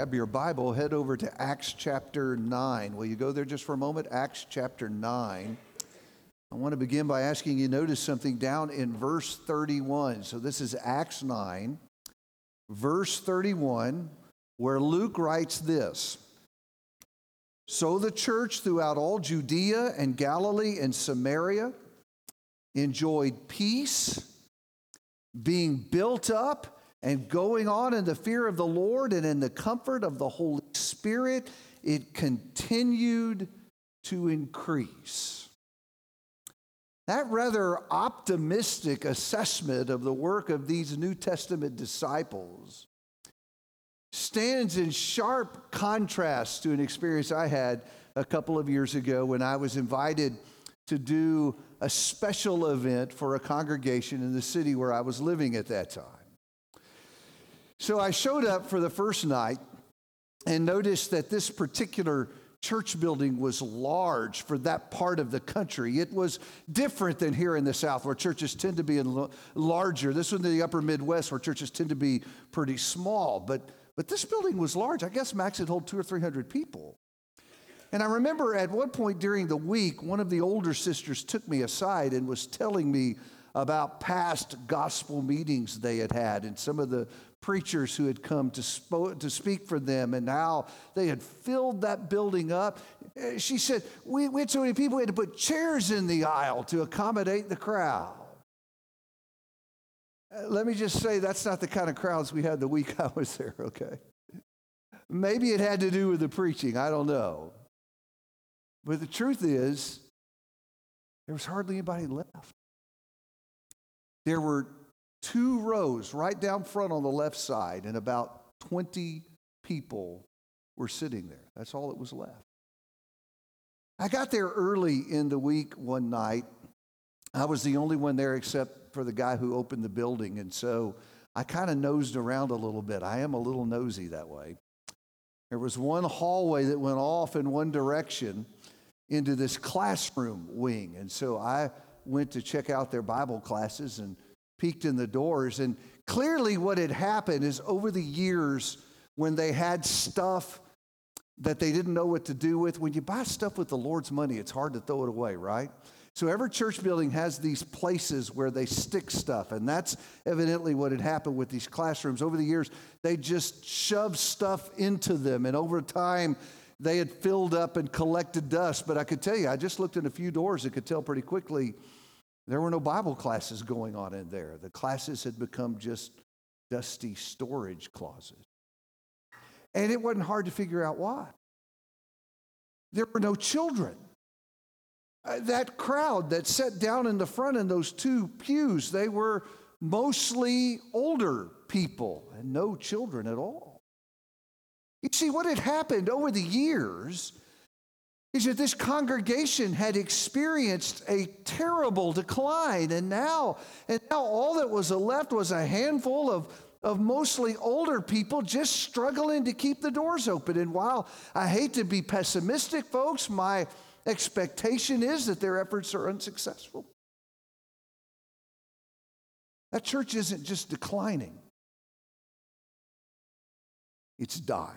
have your Bible, head over to Acts chapter 9. Will you go there just for a moment? Acts chapter 9. I want to begin by asking you notice something down in verse 31. So this is Acts 9, verse 31, where Luke writes this. So the church throughout all Judea and Galilee and Samaria enjoyed peace, being built up and going on in the fear of the Lord and in the comfort of the Holy Spirit, it continued to increase. That rather optimistic assessment of the work of these New Testament disciples stands in sharp contrast to an experience I had a couple of years ago when I was invited to do a special event for a congregation in the city where I was living at that time. So I showed up for the first night and noticed that this particular church building was large for that part of the country. It was different than here in the South, where churches tend to be larger. This was in the upper Midwest, where churches tend to be pretty small. But, but this building was large. I guess max would hold two or three hundred people. And I remember at one point during the week, one of the older sisters took me aside and was telling me about past gospel meetings they had had and some of the preachers who had come to, to speak for them and how they had filled that building up. She said, we, we had so many people, we had to put chairs in the aisle to accommodate the crowd. Uh, let me just say, that's not the kind of crowds we had the week I was there, okay? Maybe it had to do with the preaching, I don't know. But the truth is, there was hardly anybody left. There were two rows right down front on the left side, and about 20 people were sitting there. That's all that was left. I got there early in the week one night. I was the only one there except for the guy who opened the building. And so I kind of nosed around a little bit. I am a little nosy that way. There was one hallway that went off in one direction into this classroom wing. And so I went to check out their Bible classes and peeked in the doors. And clearly, what had happened is over the years, when they had stuff that they didn't know what to do with, when you buy stuff with the Lord's money, it's hard to throw it away, right? So every church building has these places where they stick stuff, and that's evidently what had happened with these classrooms. Over the years, they just shoved stuff into them, and over time, they had filled up and collected dust. But I could tell you, I just looked in a few doors and could tell pretty quickly there were no Bible classes going on in there. The classes had become just dusty storage closets. And it wasn't hard to figure out why. There were no children. Uh, that crowd that sat down in the front in those two pews, they were mostly older people and no children at all. You see, what had happened over the years is that this congregation had experienced a terrible decline and now and now all that was left was a handful of of mostly older people just struggling to keep the doors open. And while i hate to be pessimistic folks my expectation is that their efforts are unsuccessful. That church isn't just declining. It's dying.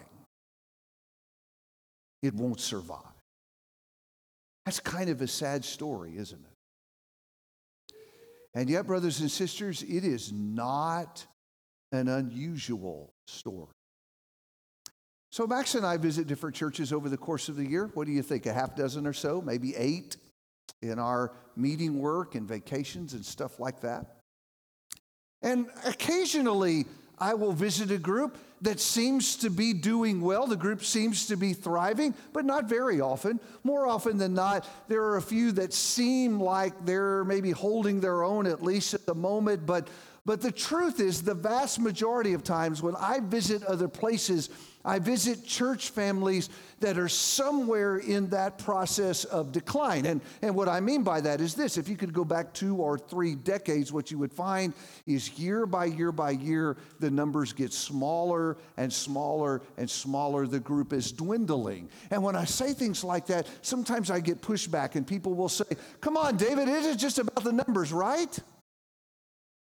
It won't survive that's kind of a sad story, isn't it? And yet, brothers and sisters, it is not an unusual story. So, Max and I visit different churches over the course of the year. What do you think? A half dozen or so, maybe eight in our meeting work and vacations and stuff like that. And occasionally, I will visit a group that seems to be doing well. The group seems to be thriving, but not very often. More often than not, there are a few that seem like they're maybe holding their own, at least at the moment. But, but the truth is, the vast majority of times when I visit other places, I visit church families that are somewhere in that process of decline. And, and what I mean by that is this if you could go back two or three decades, what you would find is year by year by year, the numbers get smaller and smaller and smaller. The group is dwindling. And when I say things like that, sometimes I get pushback, and people will say, Come on, David, it is just about the numbers, right?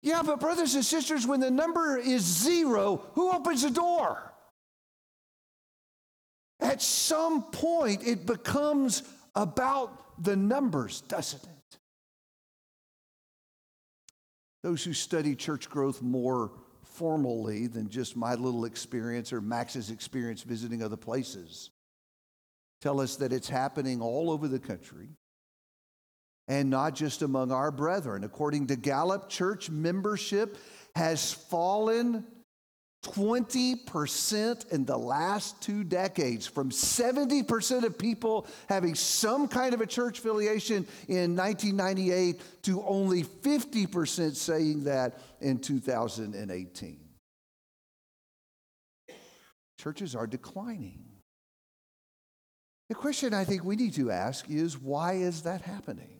Yeah, but brothers and sisters, when the number is zero, who opens the door? At some point, it becomes about the numbers, doesn't it? Those who study church growth more formally than just my little experience or Max's experience visiting other places tell us that it's happening all over the country and not just among our brethren. According to Gallup, church membership has fallen 20% in the last two decades, from 70% of people having some kind of a church affiliation in 1998 to only 50% saying that in 2018. Churches are declining. The question I think we need to ask is why is that happening?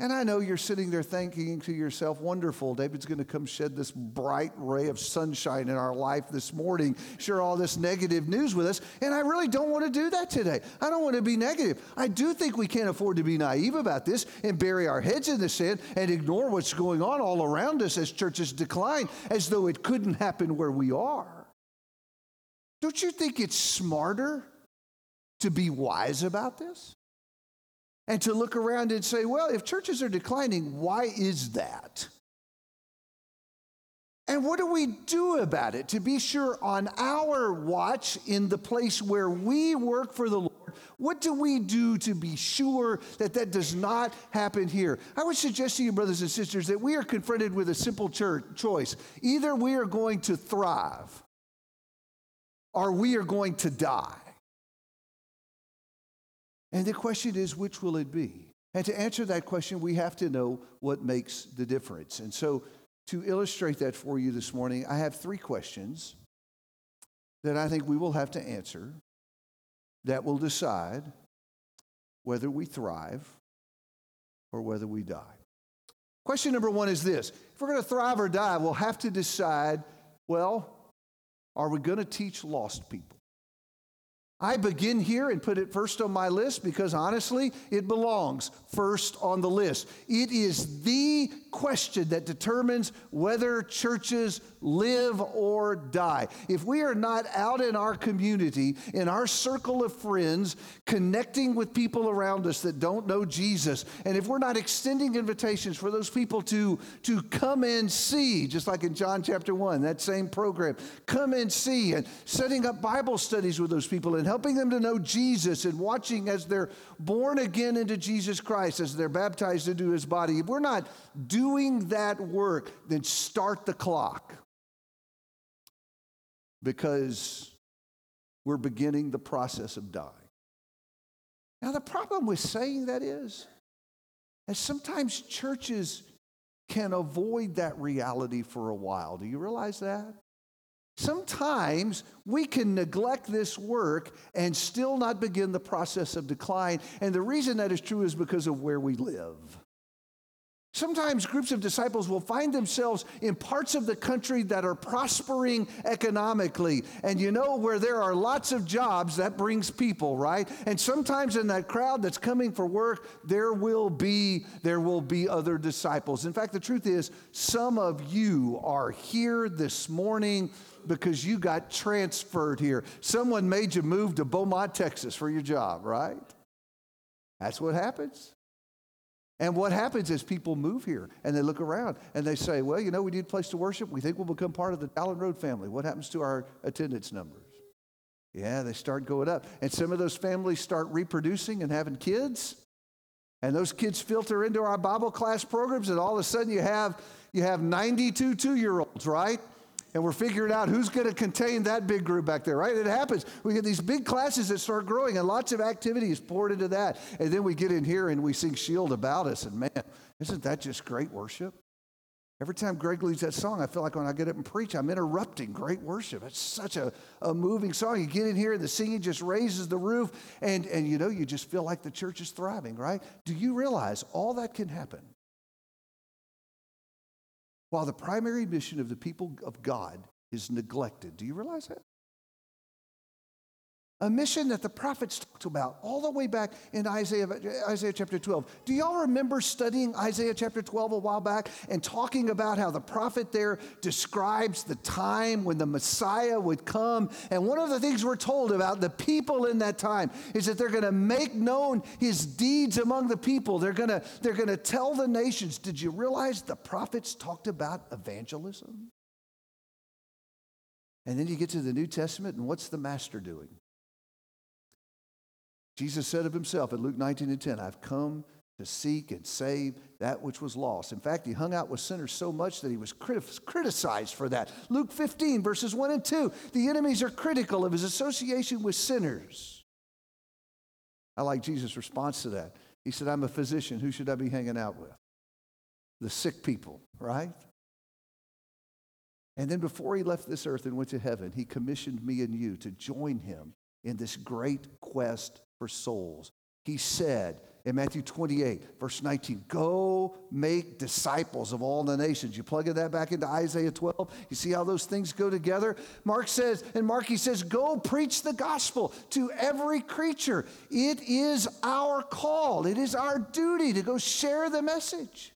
And I know you're sitting there thinking to yourself, wonderful, David's going to come shed this bright ray of sunshine in our life this morning, share all this negative news with us. And I really don't want to do that today. I don't want to be negative. I do think we can't afford to be naive about this and bury our heads in the sand and ignore what's going on all around us as churches decline as though it couldn't happen where we are. Don't you think it's smarter to be wise about this? And to look around and say, well, if churches are declining, why is that? And what do we do about it? To be sure, on our watch, in the place where we work for the Lord, what do we do to be sure that that does not happen here? I would suggest to you, brothers and sisters, that we are confronted with a simple church choice. Either we are going to thrive or we are going to die. And the question is, which will it be? And to answer that question, we have to know what makes the difference. And so, to illustrate that for you this morning, I have three questions that I think we will have to answer that will decide whether we thrive or whether we die. Question number one is this if we're going to thrive or die, we'll have to decide well, are we going to teach lost people? I begin here and put it first on my list because honestly, it belongs first on the list. It is the question that determines whether churches live or die. If we are not out in our community, in our circle of friends, connecting with people around us that don't know Jesus, and if we're not extending invitations for those people to, to come and see, just like in John chapter 1, that same program, come and see, and setting up Bible studies with those people and helping them to know Jesus and watching as they're born again into Jesus Christ, as they're baptized into his body, if we're not doing that work, then start the clock because we're beginning the process of dying. Now, the problem with saying that is, that sometimes churches can avoid that reality for a while. Do you realize that? Sometimes we can neglect this work and still not begin the process of decline. And the reason that is true is because of where we live. Sometimes groups of disciples will find themselves in parts of the country that are prospering economically. And you know, where there are lots of jobs, that brings people, right? And sometimes in that crowd that's coming for work, there will be there will be other disciples. In fact, the truth is, some of you are here this morning because you got transferred here. Someone made you move to Beaumont, Texas for your job, right? That's what happens. And what happens is people move here and they look around and they say, well, you know, we need a place to worship. We think we'll become part of the Dowlen Road family. What happens to our attendance numbers? Yeah, they start going up. And some of those families start reproducing and having kids. And those kids filter into our Bible class programs, and all of a sudden you have you have 92 two-year-olds, right? And we're figuring out who's going to contain that big group back there, right? It happens. We get these big classes that start growing, and lots of activities poured into that. And then we get in here and we sing Shield about us, and man, isn't that just great worship? Every time Greg leads that song, I feel like when I get up and preach, I'm interrupting great worship. It's such a, a moving song. You get in here and the singing just raises the roof, and, and you know, you just feel like the church is thriving, right? Do you realize all that can happen while the primary mission of the people of God is neglected. Do you realize that? A mission that the prophets talked about all the way back in Isaiah, Isaiah chapter 12. Do y'all remember studying Isaiah chapter 12 a while back and talking about how the prophet there describes the time when the Messiah would come? And one of the things we're told about the people in that time is that they're going to make known his deeds among the people. They're going to they're going to tell the nations. Did you realize the prophets talked about evangelism? And then you get to the New Testament, and what's the master doing? Jesus said of himself in Luke 19 and 10, I've come to seek and save that which was lost. In fact, he hung out with sinners so much that he was criticized for that. Luke 15, verses 1 and 2, the enemies are critical of his association with sinners. I like Jesus' response to that. He said, I'm a physician. Who should I be hanging out with? The sick people, right? And then before he left this earth and went to heaven, he commissioned me and you to join him in this great quest for souls. He said in Matthew 28, verse 19, Go make disciples of all the nations. You plug that back into Isaiah 12. You see how those things go together? Mark says, and Mark, he says, Go preach the gospel to every creature. It is our call, it is our duty to go share the message.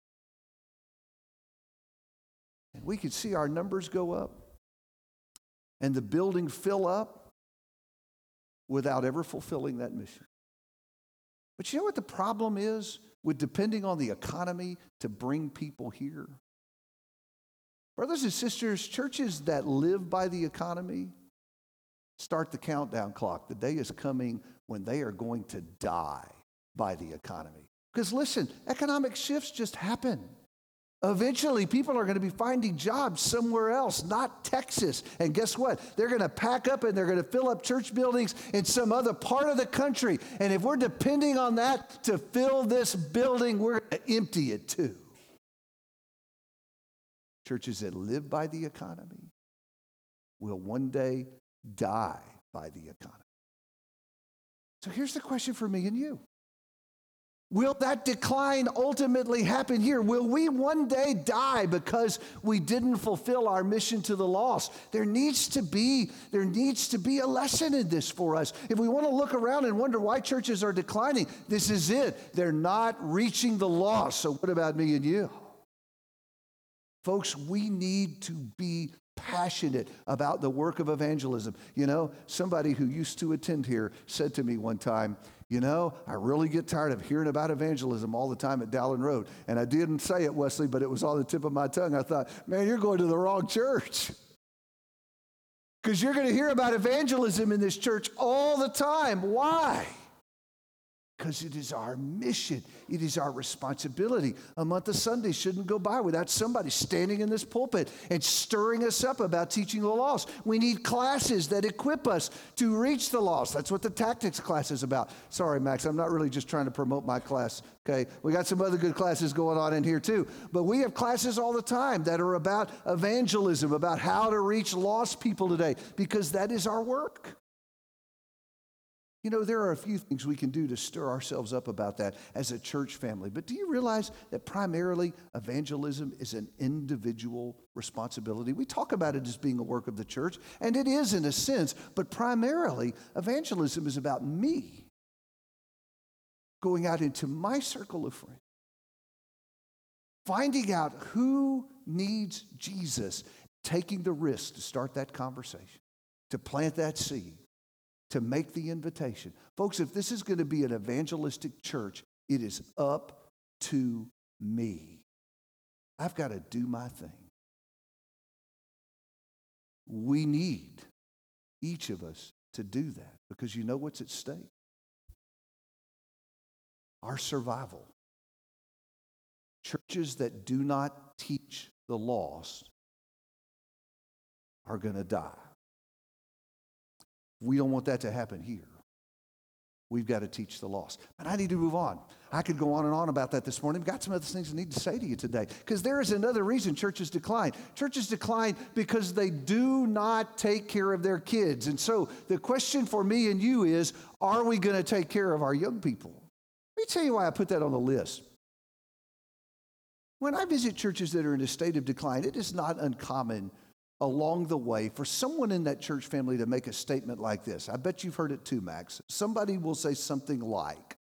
And we can see our numbers go up and the building fill up without ever fulfilling that mission. But you know what the problem is with depending on the economy to bring people here? Brothers and sisters, churches that live by the economy start the countdown clock. The day is coming when they are going to die by the economy. Because listen, economic shifts just happen. Eventually, people are going to be finding jobs somewhere else, not Texas. And guess what? They're going to pack up and they're going to fill up church buildings in some other part of the country. And if we're depending on that to fill this building, we're going to empty it too. Churches that live by the economy will one day die by the economy. So here's the question for me and you Will that decline ultimately happen here? Will we one day die because we didn't fulfill our mission to the lost? There needs to be there needs to be a lesson in this for us. If we want to look around and wonder why churches are declining, this is it. They're not reaching the lost. So what about me and you? Folks, we need to be passionate about the work of evangelism. You know, somebody who used to attend here said to me one time, you know, I really get tired of hearing about evangelism all the time at Dowlen Road. And I didn't say it, Wesley, but it was on the tip of my tongue. I thought, man, you're going to the wrong church. Because you're going to hear about evangelism in this church all the time. Why? Because it is our mission. It is our responsibility. A month of Sundays shouldn't go by without somebody standing in this pulpit and stirring us up about teaching the lost. We need classes that equip us to reach the lost. That's what the tactics class is about. Sorry, Max, I'm not really just trying to promote my class. Okay, we got some other good classes going on in here too. But we have classes all the time that are about evangelism, about how to reach lost people today, because that is our work. You know, there are a few things we can do to stir ourselves up about that as a church family. But do you realize that primarily evangelism is an individual responsibility? We talk about it as being a work of the church, and it is in a sense, but primarily evangelism is about me going out into my circle of friends, finding out who needs Jesus, taking the risk to start that conversation, to plant that seed to make the invitation. Folks, if this is going to be an evangelistic church, it is up to me. I've got to do my thing. We need each of us to do that because you know what's at stake? Our survival. Churches that do not teach the lost are going to die. We don't want that to happen here. We've got to teach the lost. But I need to move on. I could go on and on about that this morning. I've got some other things I need to say to you today. Because there is another reason churches decline. Churches decline because they do not take care of their kids. And so the question for me and you is are we going to take care of our young people? Let me tell you why I put that on the list. When I visit churches that are in a state of decline, it is not uncommon along the way for someone in that church family to make a statement like this. I bet you've heard it too, Max. Somebody will say something like,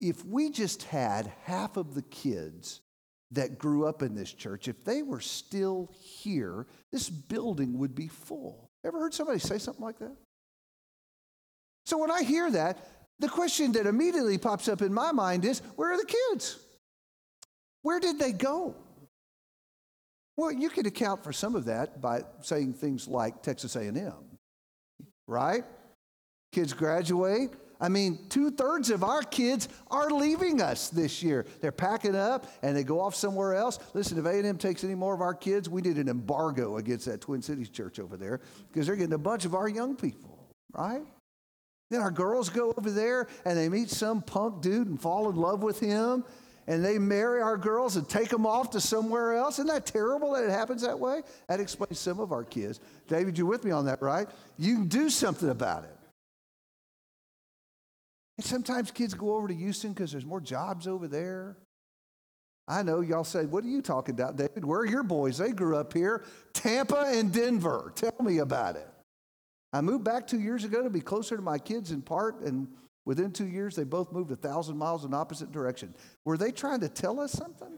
if we just had half of the kids that grew up in this church, if they were still here, this building would be full. Ever heard somebody say something like that? So when I hear that, the question that immediately pops up in my mind is where are the kids? Where did they go? Well, you could account for some of that by saying things like Texas A&M, right? Kids graduate. I mean, two thirds of our kids are leaving us this year. They're packing up and they go off somewhere else. Listen, if A&M takes any more of our kids, we need an embargo against that Twin Cities church over there because they're getting a bunch of our young people, right? Then our girls go over there and they meet some punk dude and fall in love with him and they marry our girls and take them off to somewhere else. Isn't that terrible that it happens that way? That explains some of our kids. David, you're with me on that, right? You can do something about it. And sometimes kids go over to Houston because there's more jobs over there. I know y'all say, What are you talking about, David? Where are your boys? They grew up here. Tampa and Denver. Tell me about it. I moved back two years ago to be closer to my kids in part, and within two years, they both moved a thousand miles in opposite direction. Were they trying to tell us something?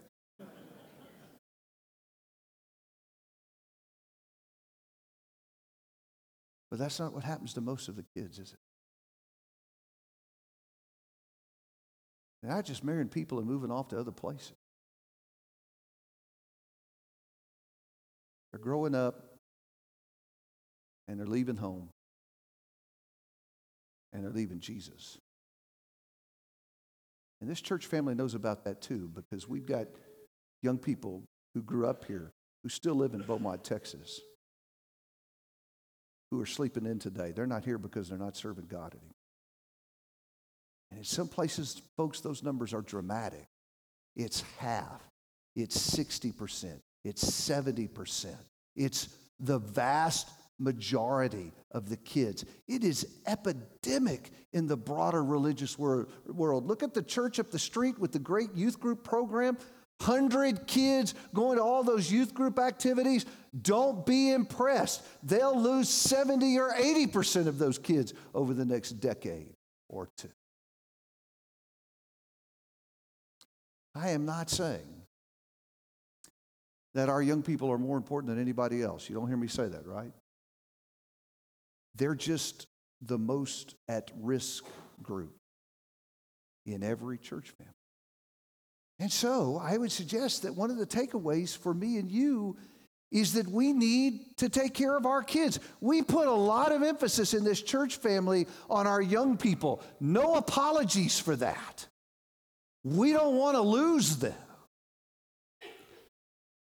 But that's not what happens to most of the kids, is it? They're not just marrying people and moving off to other places. They're growing up and they're leaving home and they're leaving Jesus. And this church family knows about that too because we've got young people who grew up here who still live in Beaumont, Texas, who are sleeping in today. They're not here because they're not serving God anymore. And in some places, folks, those numbers are dramatic. It's half, it's 60%, it's 70%, it's the vast majority of the kids. It is epidemic in the broader religious world. Look at the church up the street with the great youth group program. 100 kids going to all those youth group activities. Don't be impressed. They'll lose 70 or 80% of those kids over the next decade or two. I am not saying that our young people are more important than anybody else. You don't hear me say that, right? They're just the most at risk group in every church family. And so I would suggest that one of the takeaways for me and you is that we need to take care of our kids. We put a lot of emphasis in this church family on our young people. No apologies for that. We don't want to lose them.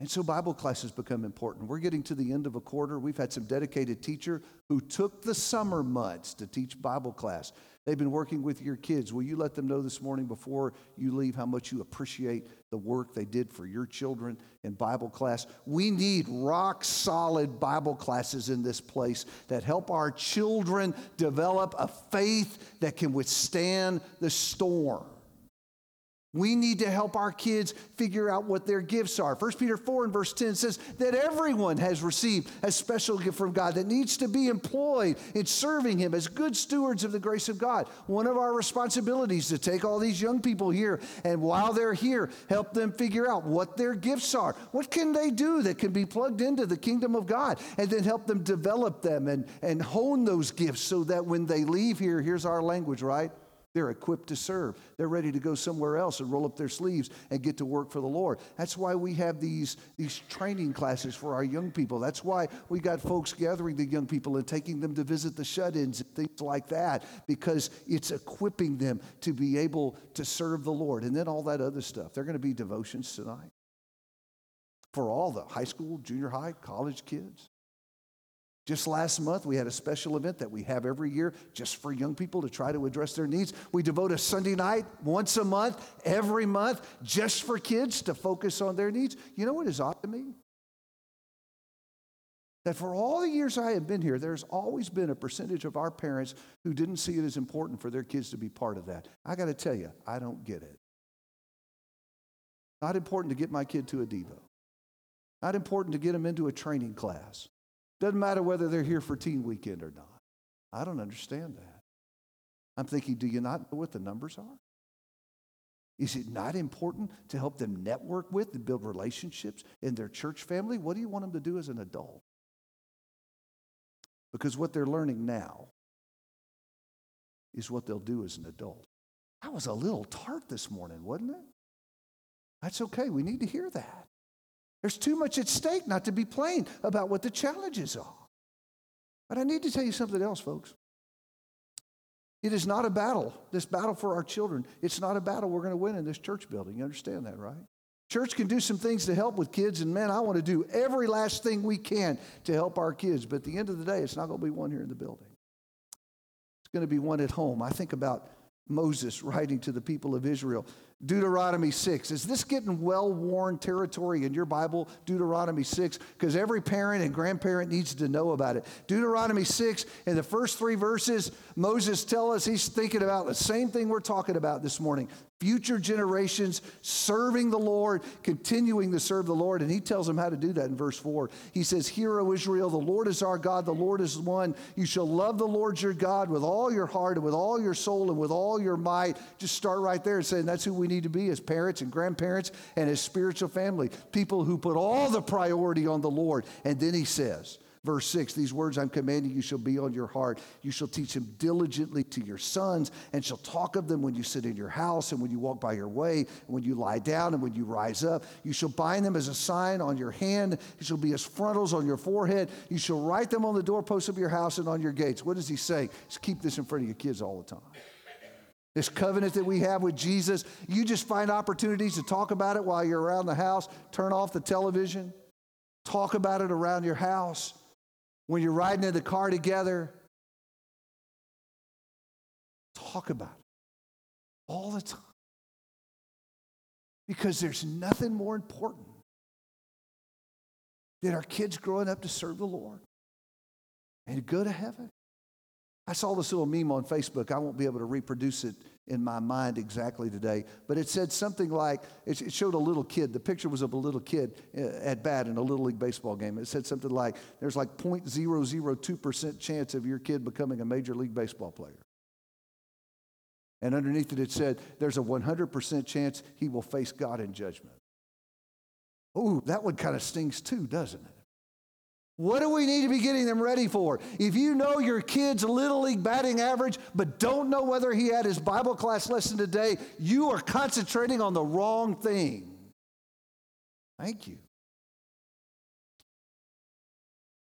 And so Bible classes become important. We're getting to the end of a quarter. We've had some dedicated teacher who took the summer months to teach Bible class. They've been working with your kids. Will you let them know this morning before you leave how much you appreciate the work they did for your children in Bible class? We need rock solid Bible classes in this place that help our children develop a faith that can withstand the storm. We need to help our kids figure out what their gifts are. 1 Peter 4 and verse 10 says that everyone has received a special gift from God that needs to be employed in serving Him as good stewards of the grace of God. One of our responsibilities to take all these young people here and while they're here, help them figure out what their gifts are. What can they do that can be plugged into the kingdom of God? And then help them develop them and, and hone those gifts so that when they leave here, here's our language, right? They're equipped to serve. They're ready to go somewhere else and roll up their sleeves and get to work for the Lord. That's why we have these, these training classes for our young people. That's why we got folks gathering the young people and taking them to visit the shut ins and things like that, because it's equipping them to be able to serve the Lord. And then all that other stuff. They're going to be devotions tonight for all the high school, junior high, college kids. Just last month, we had a special event that we have every year just for young people to try to address their needs. We devote a Sunday night once a month, every month, just for kids to focus on their needs. You know what is odd to me? That for all the years I have been here, there's always been a percentage of our parents who didn't see it as important for their kids to be part of that. I got to tell you, I don't get it. Not important to get my kid to a Devo. Not important to get them into a training class. Doesn't matter whether they're here for teen weekend or not. I don't understand that. I'm thinking, do you not know what the numbers are? Is it not important to help them network with and build relationships in their church family? What do you want them to do as an adult? Because what they're learning now is what they'll do as an adult. I was a little tart this morning, wasn't it? That's okay. We need to hear that. There's too much at stake not to be plain about what the challenges are. But I need to tell you something else, folks. It is not a battle, this battle for our children. It's not a battle we're going to win in this church building. You understand that, right? Church can do some things to help with kids, and man, I want to do every last thing we can to help our kids. But at the end of the day, it's not going to be won here in the building. It's going to be won at home. I think about Moses writing to the people of Israel. Deuteronomy 6. Is this getting well worn territory in your Bible? Deuteronomy 6, because every parent and grandparent needs to know about it. Deuteronomy 6, in the first three verses, Moses tells us he's thinking about the same thing we're talking about this morning future generations serving the Lord, continuing to serve the Lord. And he tells them how to do that in verse 4. He says, Hear, O Israel, the Lord is our God, the Lord is one. You shall love the Lord your God with all your heart and with all your soul and with all your might. Just start right there and saying that's who we need to be as parents and grandparents and as spiritual family. People who put all the priority on the Lord. And then he says, Verse 6 These words I'm commanding you shall be on your heart. You shall teach them diligently to your sons, and shall talk of them when you sit in your house, and when you walk by your way, and when you lie down, and when you rise up. You shall bind them as a sign on your hand. It shall be as frontals on your forehead. You shall write them on the doorposts of your house and on your gates. What does he say? Just keep this in front of your kids all the time. This covenant that we have with Jesus, you just find opportunities to talk about it while you're around the house. Turn off the television, talk about it around your house. When you're riding in the car together, talk about it all the time. Because there's nothing more important than our kids growing up to serve the Lord and go to heaven. I saw this little meme on Facebook. I won't be able to reproduce it in my mind exactly today, but it said something like it showed a little kid. The picture was of a little kid uh, at bat in a little league baseball game. It said something like there's like 0.002% chance of your kid becoming a major league baseball player. And underneath it, it said there's a 100% chance he will face God in judgment. Oh, that one kind of stings too, doesn't it? What do we need to be getting them ready for? If you know your kid's little league batting average, but don't know whether he had his Bible class lesson today, you are concentrating on the wrong thing. Thank you.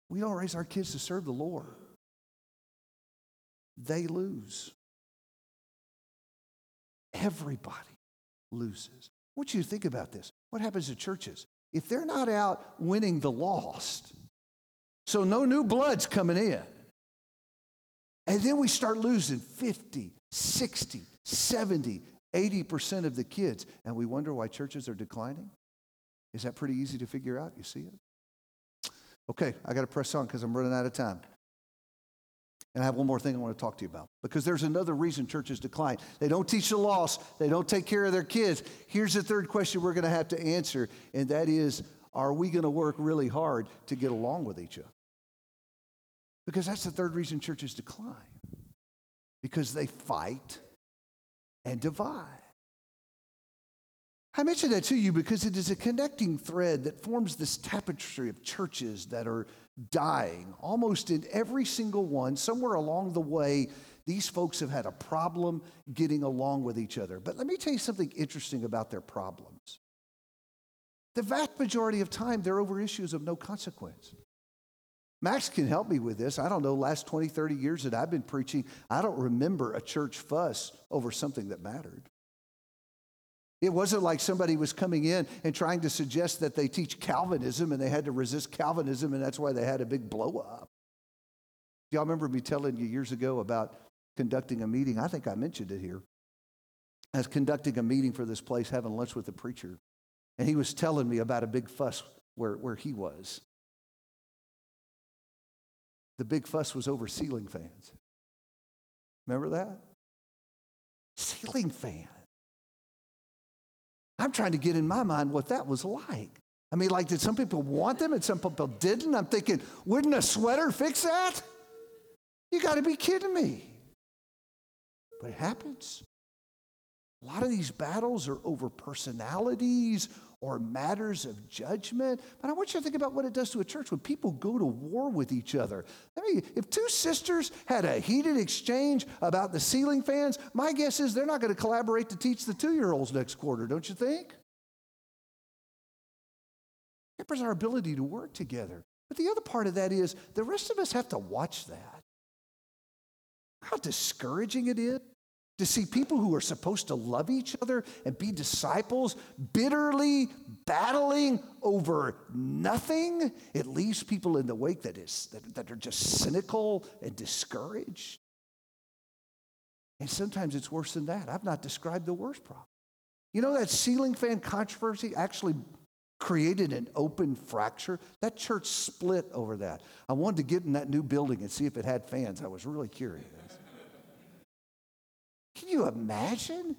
We don't raise our kids to serve the Lord, they lose. Everybody loses. I want you to think about this. What happens to churches? If they're not out winning the lost, so no new blood's coming in. And then we start losing 50, 60, 70, 80% of the kids. And we wonder why churches are declining. Is that pretty easy to figure out? You see it? Okay, I got to press on because I'm running out of time. And I have one more thing I want to talk to you about because there's another reason churches decline. They don't teach the lost, they don't take care of their kids. Here's the third question we're going to have to answer, and that is are we going to work really hard to get along with each other? Because that's the third reason churches decline. Because they fight and divide. I mention that to you because it is a connecting thread that forms this tapestry of churches that are dying. Almost in every single one, somewhere along the way, these folks have had a problem getting along with each other. But let me tell you something interesting about their problems. The vast majority of time, they're over issues of no consequence. Max can help me with this. I don't know, last 20, 30 years that I've been preaching, I don't remember a church fuss over something that mattered. It wasn't like somebody was coming in and trying to suggest that they teach Calvinism and they had to resist Calvinism and that's why they had a big blow up. Y'all remember me telling you years ago about conducting a meeting? I think I mentioned it here. I was conducting a meeting for this place, having lunch with a preacher. And he was telling me about a big fuss where, where he was. The big fuss was over ceiling fans. Remember that? Ceiling fan. I'm trying to get in my mind what that was like. I mean, like, did some people want them and some people didn't? I'm thinking, wouldn't a sweater fix that? You got to be kidding me. But it happens. A lot of these battles are over personalities or matters of judgment. But I want you to think about what it does to a church when people go to war with each other. I mean, if two sisters had a heated exchange about the ceiling fans, my guess is they're not going to collaborate to teach the two year olds next quarter, don't you think? Hampers our ability to work together. But the other part of that is the rest of us have to watch that. How discouraging it is to see people who are supposed to love each other and be disciples bitterly battling over nothing. It leaves people in the wake that, is, that, that are just cynical and discouraged. And sometimes it's worse than that. I've not described the worst problem. You know that ceiling fan controversy actually created an open fracture? That church split over that. I wanted to get in that new building and see if it had fans. I was really curious. You imagine?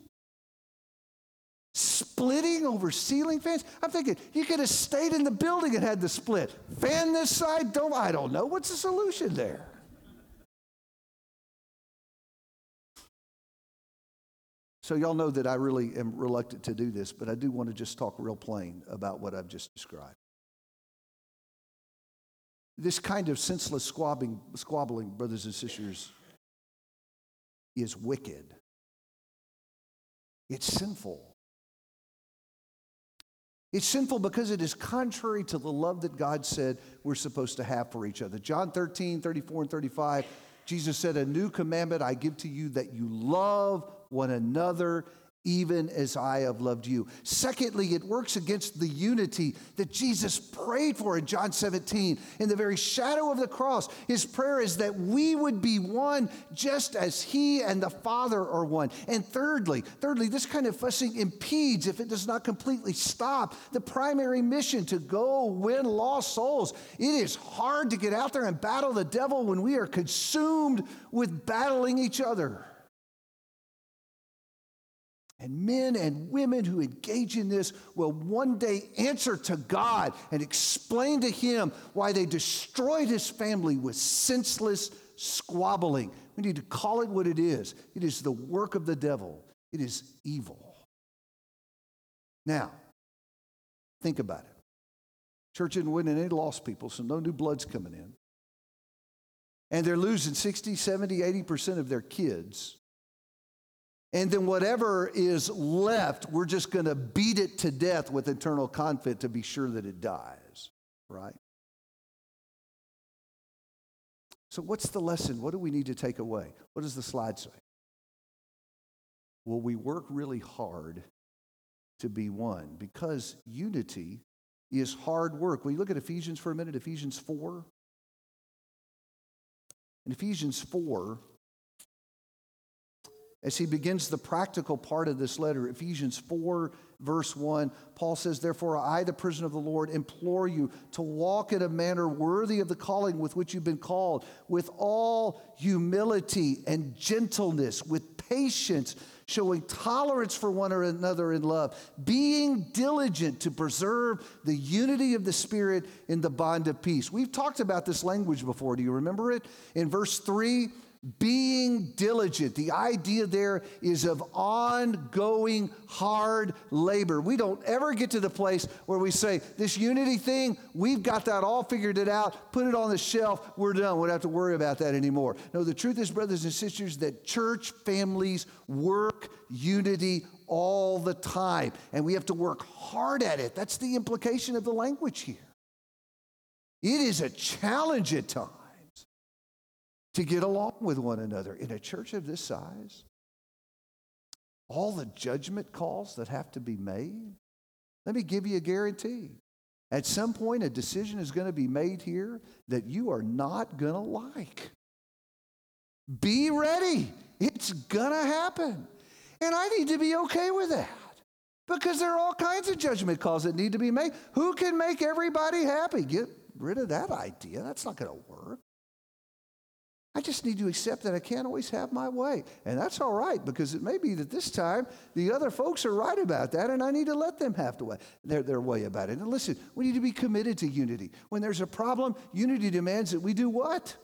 Splitting over ceiling fans? I'm thinking you could have stayed in the building and had the split. Fan this side, don't I don't know. What's the solution there? So, y'all know that I really am reluctant to do this, but I do want to just talk real plain about what I've just described. This kind of senseless squabbling brothers and sisters, is wicked. It's sinful. It's sinful because it is contrary to the love that God said we're supposed to have for each other. John 13, 34, and 35, Jesus said, A new commandment I give to you that you love one another even as I have loved you. Secondly, it works against the unity that Jesus prayed for in John 17. In the very shadow of the cross, his prayer is that we would be one just as he and the Father are one. And thirdly, thirdly, this kind of fussing impedes if it does not completely stop the primary mission to go win lost souls. It is hard to get out there and battle the devil when we are consumed with battling each other. And men and women who engage in this will one day answer to God and explain to Him why they destroyed His family with senseless squabbling. We need to call it what it is it is the work of the devil, it is evil. Now, think about it. Church isn't winning any lost people, so no new blood's coming in. And they're losing 60, 70, 80% of their kids and then whatever is left, we're just going to beat it to death with eternal conflict to be sure that it dies, right? So, what's the lesson? What do we need to take away? What does the slide say? Well, we work really hard to be one because unity is hard work. Will you look at Ephesians for a minute? Ephesians 4. In Ephesians 4, as he begins the practical part of this letter, Ephesians 4, verse 1, Paul says, Therefore, I, the prisoner of the Lord, implore you to walk in a manner worthy of the calling with which you've been called, with all humility and gentleness, with patience, showing tolerance for one another in love, being diligent to preserve the unity of the Spirit in the bond of peace. We've talked about this language before. Do you remember it? In verse 3, being diligent. The idea there is of ongoing hard labor. We don't ever get to the place where we say, this unity thing, we've got that all figured it out, put it on the shelf, we're done. We don't have to worry about that anymore. No, the truth is, brothers and sisters, that church families work unity all the time, and we have to work hard at it. That's the implication of the language here. It is a challenge at times to get along with one another in a church of this size. All the judgment calls that have to be made. Let me give you a guarantee. At some point, a decision is going to be made here that you are not going to like. Be ready. It's going to happen. And I need to be okay with that because there are all kinds of judgment calls that need to be made. Who can make everybody happy? Get rid of that idea. That's not going to work. I just need to accept that I can't always have my way. And that's all right because it may be that this time the other folks are right about that and I need to let them have way, their, their way about it. And listen, we need to be committed to unity. When there's a problem, unity demands that we do what?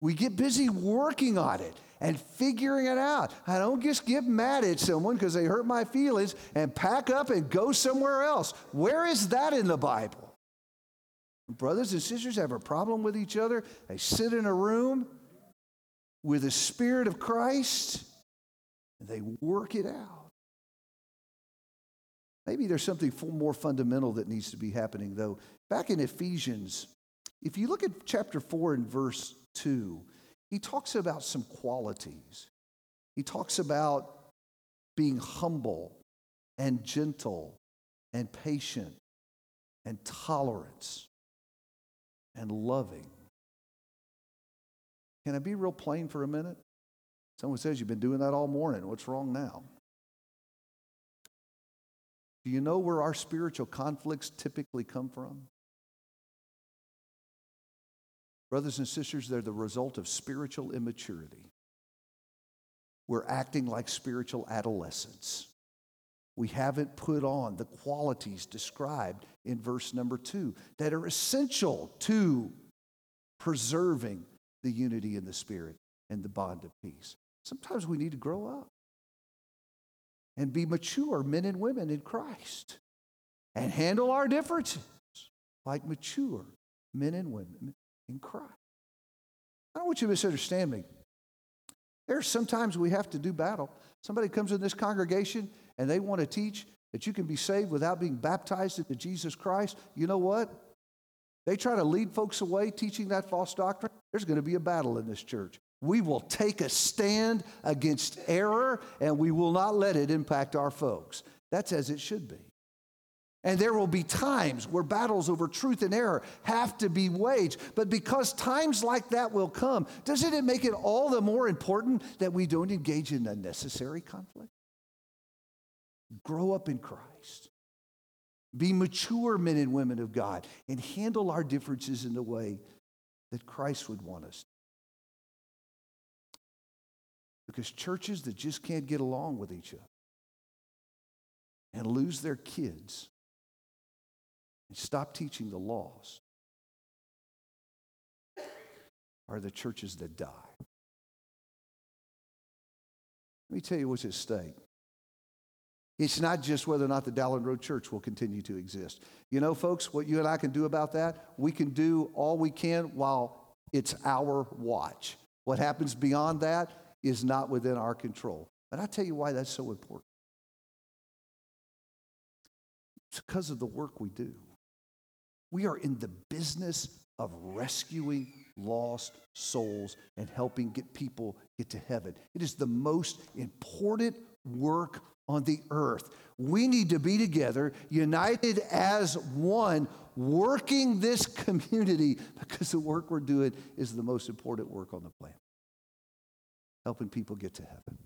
We get busy working on it and figuring it out. I don't just get mad at someone because they hurt my feelings and pack up and go somewhere else. Where is that in the Bible? Brothers and sisters have a problem with each other. They sit in a room with the Spirit of Christ and they work it out. Maybe there's something more fundamental that needs to be happening, though. Back in Ephesians, if you look at chapter 4 and verse 2, he talks about some qualities. He talks about being humble and gentle and patient and tolerance and loving. Can I be real plain for a minute? Someone says, You've been doing that all morning. What's wrong now? Do you know where our spiritual conflicts typically come from? Brothers and sisters, they're the result of spiritual immaturity. We're acting like spiritual adolescents. We haven't put on the qualities described in verse number two that are essential to preserving the unity in the Spirit and the bond of peace. Sometimes we need to grow up and be mature men and women in Christ and handle our differences like mature men and women in Christ. I don't want you to misunderstand me. There are sometimes we have to do battle. Somebody comes in this congregation and they want to teach that you can be saved without being baptized into Jesus Christ. You know what? They try to lead folks away teaching that false doctrine. There's going to be a battle in this church. We will take a stand against error and we will not let it impact our folks. That's as it should be. And there will be times where battles over truth and error have to be waged. But because times like that will come, doesn't it make it all the more important that we don't engage in unnecessary conflict? Grow up in Christ. Be mature men and women of God and handle our differences in the way that Christ would want us. Because churches that just can't get along with each other and lose their kids and stop teaching the laws are the churches that die. Let me tell you what's at stake. It's not just whether or not the Dowlen Road Church will continue to exist. You know, folks, what you and I can do about that, we can do all we can while it's our watch. What happens beyond that is not within our control. But I tell you why that's so important. It's because of the work we do. We are in the business of rescuing lost souls and helping get people get to heaven. It is the most important work on the earth. We need to be together, united as one, working this community because the work we're doing is the most important work on the planet. Helping people get to heaven.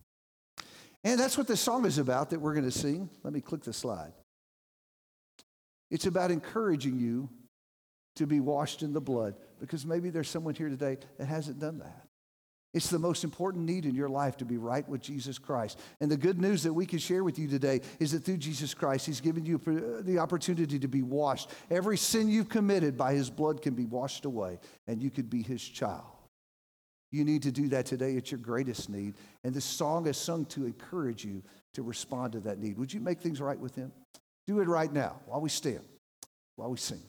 And that's what this song is about that we're going to sing. Let me click the slide. It's about encouraging you to be washed in the blood because maybe there's someone here today that hasn't done that. It's the most important need in your life to be right with Jesus Christ. And the good news that we can share with you today is that through Jesus Christ, He's given you uh, the opportunity to be washed. Every sin you've committed by His blood can be washed away, and you could be His child. You need to do that today. It's your greatest need. And this song is sung to encourage you to respond to that need. Would you make things right with Him? Do it right now while we stand, while we sing.